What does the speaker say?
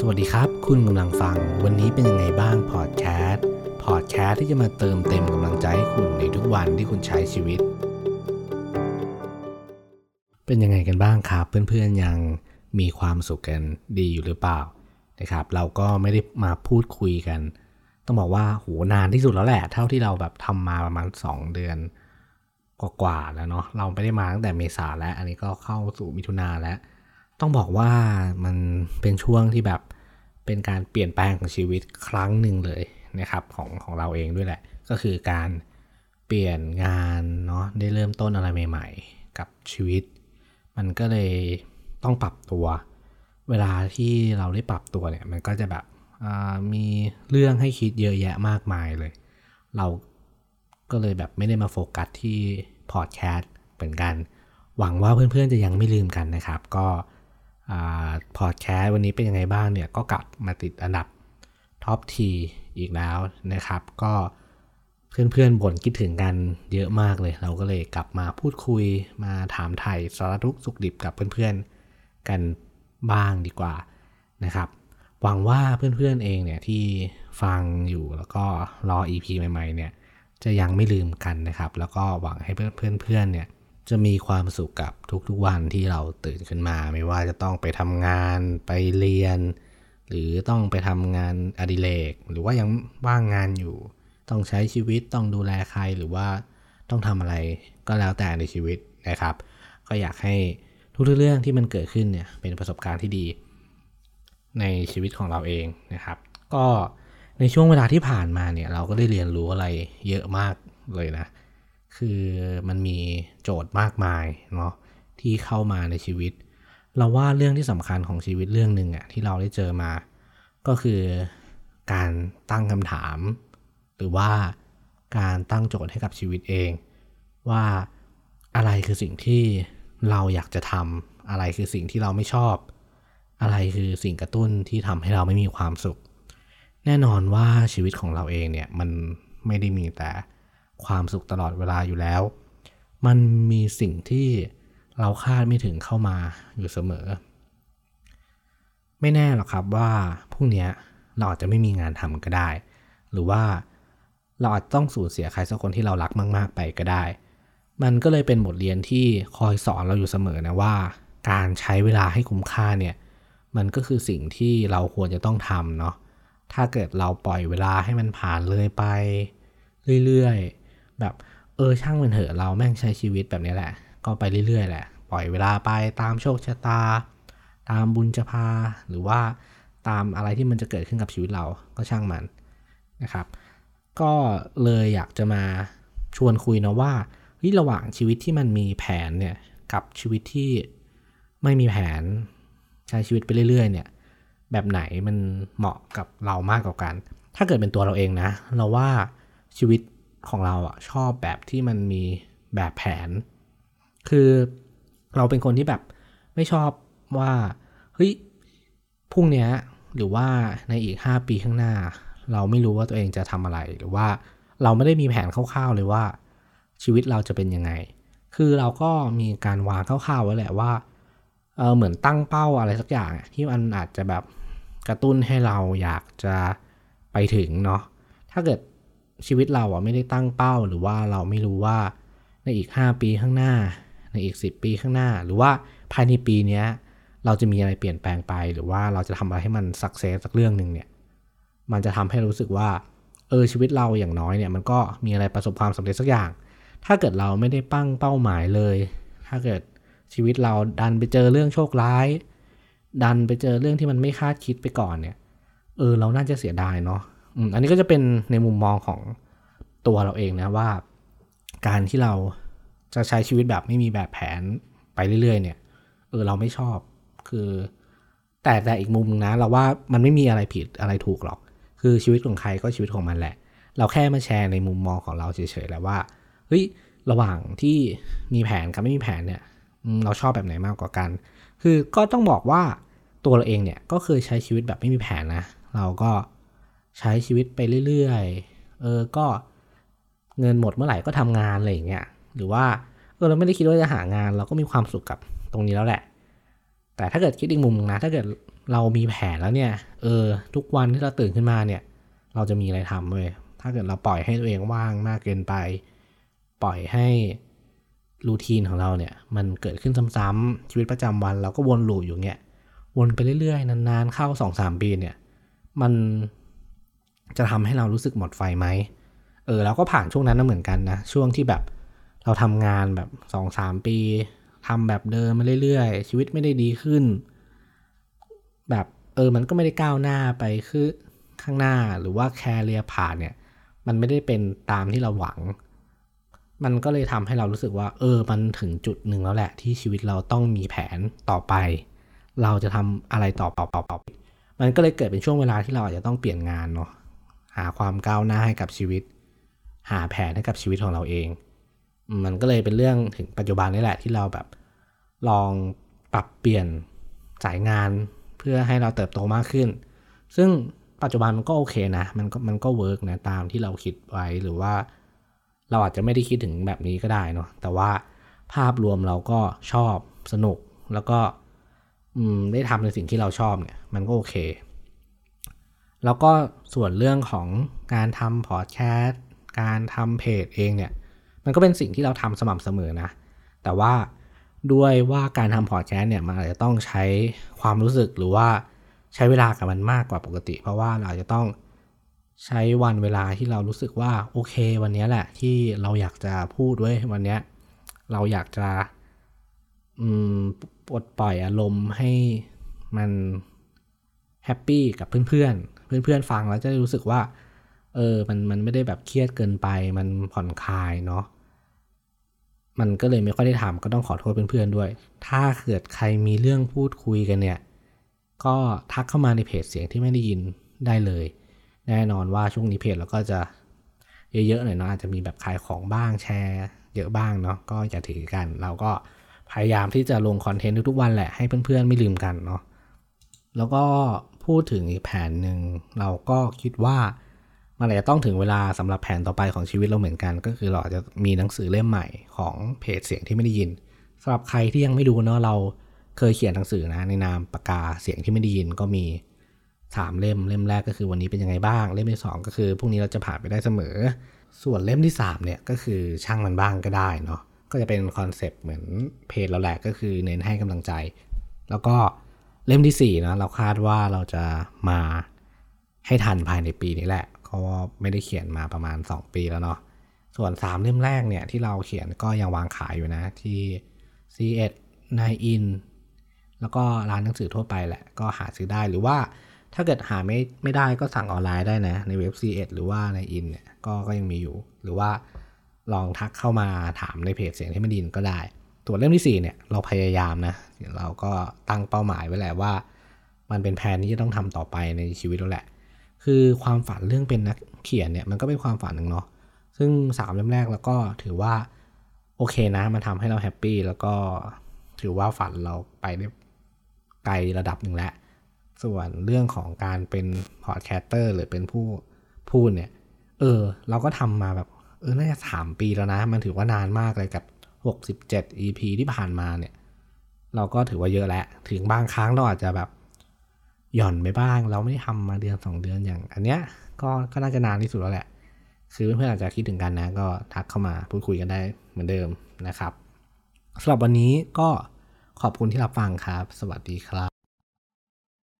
สวัสดีครับ คุณกำลังฟังวันนี้เป็นยังไงบ้างพอดแคสต์พอดแคสต์ที่จะมาเติมเต็มกำลังใจให้คุณในทุกวันที่คุณใช้ชีวิต เป็นยังไงกันบ้างครับ เพื่อนๆยังมีความสุขกันดีอยู่หรือเปล่านะครับ เราก็ไม่ได้มาพูดคุยกัน ต้องบอกว่าโหนานที่สุดแล้วแหละ เท่าที่เราแบบทำมาประมาณ 2 เดือนกว่าๆแล้วเนาะเราไม่ได้มาตั้งแต่เมษาแล้ว อันนี้ก็เข้าสู่มิถุนาแล้ว ต้องบอกว่ามันเป็นช่วงที่แบบเป็นการเปลี่ยนแปลงของชีวิตครั้งหนึ่งเลยนะครับของของเราเองด้วยแหละ ก็คือการเปลี่ยนงานเนาะได้เริ่มต้นอะไรใหม่ ๆ กับชีวิต มันก็เลยต้องปรับตัว เวลาที่เราได้ปรับตัวเนี่ยมันก็จะแบบมีเรื่องให้คิดเยอะแยะมากมายเลย เราก็เลยแบบไม่ได้มาโฟกัสที่พอดแคสต์เหมือนกัน หวังว่าเพื่อนๆจะยังไม่ลืมกันนะครับ ก็ พอดแคสต์วันนี้เป็นยังไงบ้างเนี่ยก็กลับมาติดอันดับท็อปทีอีกแล้วนะครับ ก็เพื่อนๆบ่นคิดถึงกันเยอะมากเลย เราก็เลยกลับมาพูดคุยมาถามไทยสารทุกสุขดิบกับเพื่อนๆกันบ้างดีกว่านะครับ หวังว่าเพื่อนๆเองเนี่ยที่ฟังอยู่แล้วก็รอ EP ใหม่ๆเนี่ยจะยังไม่ลืมกันนะครับ แล้วก็หวังให้เพื่อนๆเนี่ย จะมีความสุขกับทุกๆวันที่เราตื่นขึ้นมา ไม่ว่าจะต้องไปทำงานไปเรียน หรือต้องไปทำงานอดิเรกหรือว่ายังว่างงานอยู่ ต้องใช้ชีวิตต้องดูแลใครหรือว่าต้องทำอะไรก็แล้วแต่ในชีวิตนะครับ ก็อยากให้ทุกๆเรื่องที่มันเกิดขึ้นเนี่ยเป็นประสบการณ์ที่ดี ในชีวิตของเราเองนะครับ ก็ในช่วงเวลาที่ผ่านมาเนี่ยเราก็ได้เรียนรู้อะไรเยอะมากเลยนะ คือมันมีโจทย์มากมายเนาะที่เข้ามาในชีวิต เราว่าเรื่องที่สำคัญของชีวิตเรื่องหนึ่งอะที่เราได้เจอมา ก็คือการตั้งคำถาม หรือว่าการตั้งโจทย์ให้กับชีวิตเอง ว่าอะไรคือสิ่งที่เราอยากจะทำอะไรคือสิ่งที่เราไม่ชอบ อะไรคือสิ่งกระตุ้นที่ทำให้เราไม่มีความสุข แน่นอนว่าชีวิตของเราเองเนี่ยมันไม่ได้มีแต่ ความสุขตลอดเวลาอยู่แล้ว มันมีสิ่งที่เราคาดไม่ถึงเข้ามาอยู่เสมอ ไม่แน่หรอกครับว่าพรุ่งนี้เราอาจจะไม่มีงานทำก็ได้ หรือว่าเราอาจต้องสูญเสียใครสักคนที่เรารักมาก ๆ ไปก็ได้ มันก็เลยเป็นบทเรียนที่คอยสอนเราอยู่เสมอนะว่า การใช้เวลาให้คุ้มค่าเนี่ย มันก็คือสิ่งที่เราควรจะต้องทำเนาะ ถ้าเกิดเราปล่อยเวลาให้มันผ่านเลยไป เรื่อย แบบเออช่างมันเถอะเราแม่งใช้ชีวิตแบบนี้แหละ ก็ไปเรื่อยๆแหละ ปล่อยเวลาไปตามโชคชะตา ตามบุญจะพา หรือว่าตามอะไรที่มันจะเกิดขึ้นกับชีวิตเราก็ช่างมันนะครับ ก็เลยอยากจะมาชวนคุยนะว่าที่ระหว่างชีวิตที่มันมีแผนเนี่ยกับชีวิตที่ไม่มีแผนใช้ชีวิตไปเรื่อยๆ เนี่ย แบบไหนมันเหมาะกับเรามากกว่ากัน ถ้าเกิดเป็นตัวเราเองนะ เราว่าชีวิต ของเราอะชอบแบบที่มันมีแบบแผน คือเราเป็นคนที่แบบไม่ชอบว่าเฮ้ยพรุ่งนี้หรือว่าในอีก 5 ปีข้างหน้า เราไม่รู้ว่าตัวเองจะทำอะไรหรือว่าเราไม่ได้มีแผนคร่าวๆเลยว่า ชีวิตเราจะเป็นยังไง คือเราก็มีการวางคร่าวๆไว้แหละว่าเออเหมือนตั้งเป้าอะไรสักอย่างที่มันอาจจะแบบกระตุ้นให้เราอยากจะไปถึงเนาะถ้าเกิด ชีวิตเราอะไม่ได้ตั้งเป้าหรือว่าเราไม่รู้ว่าในอีก 5 ปีข้างหน้า ในอีก 10 ปีข้างหน้า หรือว่าภายในปีนี้เราจะมีอะไรเปลี่ยนแปลงไป หรือว่าเราจะทำอะไรให้มันสักเซสสักเรื่องหนึ่งเนี่ยมันจะทำให้รู้สึกว่าเออชีวิตเราอย่างน้อยเนี่ยมันก็มีอะไรประสบความสำเร็จสักอย่าง ถ้าเกิดเราไม่ได้ปั้งเป้าหมายเลย ถ้าเกิดชีวิตเราดันไปเจอเรื่องโชคร้าย ดันไปเจอเรื่องที่มันไม่คาดคิดไปก่อนเนี่ยเออเราน่าจะเสียดายเนาะ อันนี้ก็จะเป็นในมุมมองของตัวเราเองนะว่า การที่เราจะใช้ชีวิตแบบไม่มีแบบแผนไปเรื่อยๆ เนี่ยเออเราไม่ชอบคือ แต่แต่อีกมุมนะ เราว่ามันไม่มีอะไรผิดอะไรถูกหรอก คือชีวิตของใครก็ชีวิตของมันแหละ เราแค่มาแชร์ในมุมมองของเราเฉยๆแล้วว่าเฮ้ยระหว่างที่มีแผนกับไม่มีแผนเนี่ยเราชอบแบบไหนมากกว่ากัน คือก็ต้องบอกว่าตัวเราเองเนี่ยก็เคยใช้ชีวิตแบบไม่มีแผนนะ เราก็ ใช้ชีวิตไปเรื่อยๆ เออ ก็เงินหมดเมื่อไหร่ก็ทำงานอะไรอย่างเงี้ย หรือว่าเออเราไม่ได้คิดว่าจะหางาน เราก็มีความสุขกับตรงนี้แล้วแหละ แต่ถ้าเกิดคิดอีกมุมนึงนะ ถ้าเกิดเรามีแผนแล้วเนี่ย เออ ทุกวันที่เราตื่นขึ้นมาเนี่ย เราจะมีอะไรทำเว้ยถ้าเกิดเราปล่อยให้ตัวเองว่างมากเกินไป ปล่อยให้รูทีนของเราเนี่ย มันเกิดขึ้นซ้ำๆชีวิตประจำวันเราก็วนลูปอยู่เนี่ย วนไปเรื่อยๆ นานๆ เข้าสองสามปีเนี่ย มัน จะทำให้เรารู้สึกหมดไฟไหมเออเราก็ผ่านช่วงนั้นนะเหมือนกันนะช่วงที่แบบเราทำงานแบบสองสามปีทำแบบเดิมมาเรื่อยๆ ชีวิตไม่ได้ดีขึ้น แบบเออมันก็ไม่ได้ก้าวหน้าไปคือข้างหน้าหรือว่าแคเรียผ่านเนี่ย มันไม่ได้เป็นตามที่เราหวัง มันก็เลยทำให้เรารู้สึกว่า เออมันถึงจุดหนึ่งแล้วแหละ ที่ชีวิตเราต้องมีแผนต่อไป เราจะทำอะไรต่อต่อต่อต่อมันก็เลยเกิดเป็นช่วงเวลาที่เราอาจจะต้องเปลี่ยนงานเนาะ หาความก้าวหน้าให้กับชีวิต หาแผนให้กับชีวิตของเราเอง มันก็เลยเป็นเรื่องถึงปัจจุบันนี่แหละที่เราแบบลองปรับเปลี่ยนสายงานเพื่อให้เราเติบโตมากขึ้น ซึ่งปัจจุบันมันก็โอเคนะ มันก็มันก็เวิร์กนะตามที่เราคิดไว้หรือว่า เราอาจจะไม่ได้คิดถึงแบบนี้ก็ได้เนาะแต่ว่าภาพรวมเราก็ชอบสนุกแล้วก็ได้ทำในสิ่งที่เราชอบเนี่ย มันก็โอเค แล้วก็ส่วนเรื่องของการทำพอดแคสต์การทำเพจเองเนี่ย มันก็เป็นสิ่งที่เราทำสม่ำเสมอนะ แต่ว่าด้วยว่าการทำพอดแคสต์เนี่ยมันอาจจะต้องใช้ความรู้สึกหรือว่าใช้เวลากับมันมากกว่าปกติ เพราะว่าเราจะต้องใช้วันเวลาที่เรารู้สึกว่าโอเค วันนี้แหละที่เราอยากจะพูดด้วยวันนี้เราอยากจะปลดปล่อยอารมณ์ให้มัน แฮปปี้กับเพื่อนๆ เพื่อนๆ ฟังแล้วจะรู้สึกว่า เออ มัน มันไม่ได้แบบเครียดเกินไป มันผ่อนคลายเนาะ มันก็เลยไม่ค่อยได้ทำก็ต้องขอโทษเพื่อนๆ ด้วย ถ้าเกิดใครมีเรื่องพูดคุยกันเนี่ย ก็ทักเข้ามาในเพจเสียงที่ไม่ได้ยินได้เลย แน่นอนว่าช่วงนี้เพจเราก็จะเยอะๆหน่อยเนาะ อาจจะมีแบบขายของบ้างแชร์เยอะบ้างเนาะ ก็อย่าถือกัน เราก็พยายามที่จะลงคอนเทนต์ทุกๆวันแหละ ให้เพื่อนๆ ไม่ลืมกันเนาะ แล้วก็ พูดถึงอีกแผนหนึ่งเราก็คิดว่ามันอาจจะต้องถึงเวลาสำหรับแผนต่อไปของชีวิตเราเหมือนกัน ก็คือเราอาจจะมีหนังสือเล่มใหม่ของเพจเสียงที่ไม่ได้ยินสำหรับใครที่ยังไม่ดูเนาะเราเคยเขียนหนังสือนะในนามปากกาเสียงที่ไม่ได้ยินก็มีสามเล่มเล่มแรกก็คือวันนี้เป็นยังไงบ้าง เล่มที่ 2 ก็คือพรุ่งนี้เราจะผ่านไปได้เสมอ ส่วนเล่มที่3เนี่ยก็คือช่างมันบ้างก็ได้เนาะก็จะเป็นคอนเซปต์เหมือนเพจเราแหละก็คือเน้นให้กำลังใจ แล้วก็ เล่มที่ 4 นะ เราคาดว่าเราจะมาให้ทันภายในปีนี้แหละเพราไม่ได้เขียนมาประมาณ 2 ปีแล้วเนาะส่วน 3 เล่มแรกเนี่ย ที่เราเขียนก็ยังวางขายอยู่นะ ที่ C1 9 in แล้วก็ร้านหนังสือทั่วไปแหละ ก็หาซื้อได้หรือว่าถ้าเกิดหาไม่ไม่ได้ก็สั่งออนไลน์ได้นะ ในเว็บ C1 หรือว่าใน in เนี่ยก็ก็ยังมีอยู่ หรือว่าลองทักเข้ามาถามในเพจเสียงที่ไม่ดินก็ได้ ตัวเล่มที่ 4 เนี่ย เราพยายามนะ เราก็ตั้งเป้าหมายไว้แหละว่า มันเป็นแผนที่จะต้องทำต่อไปในชีวิตเราแหละ คือความฝันเรื่องเป็นนักเขียนเนี่ยมันก็เป็นความฝันหนึ่งเนาะซึ่งสามเล่มแรกแล้วก็ถือว่าโอเคนะ มันทำให้เรา happy แล้วก็ถือว่าฝันเราไปได้ไกลระดับหนึ่งแล้วส่วนเรื่องของการเป็น podcaster หรือเป็นผู้พูดเนี่ย เออ เราก็ทำมาแบบ เออ น่าจะสามปีแล้วนะ มันถือว่านานมากเลยกับ 67 EP ที่ผ่านมาเนี่ย เราก็ถือว่าเยอะแล้ว ถึงบางครั้งเราอาจจะแบบหย่อนไปบ้าง เราไม่ได้ทำมาเดือนสองเดือนอย่าง อันเนี้ยก็ก็น่าจะนานที่สุดแล้วแหละ คือเพื่อนๆอาจจะคิดถึงกันนะ ก็ทักเข้ามาพูดคุยกันได้เหมือนเดิมนะครับสำหรับวันนี้ก็ขอบคุณที่รับฟังครับ สวัสดีครับ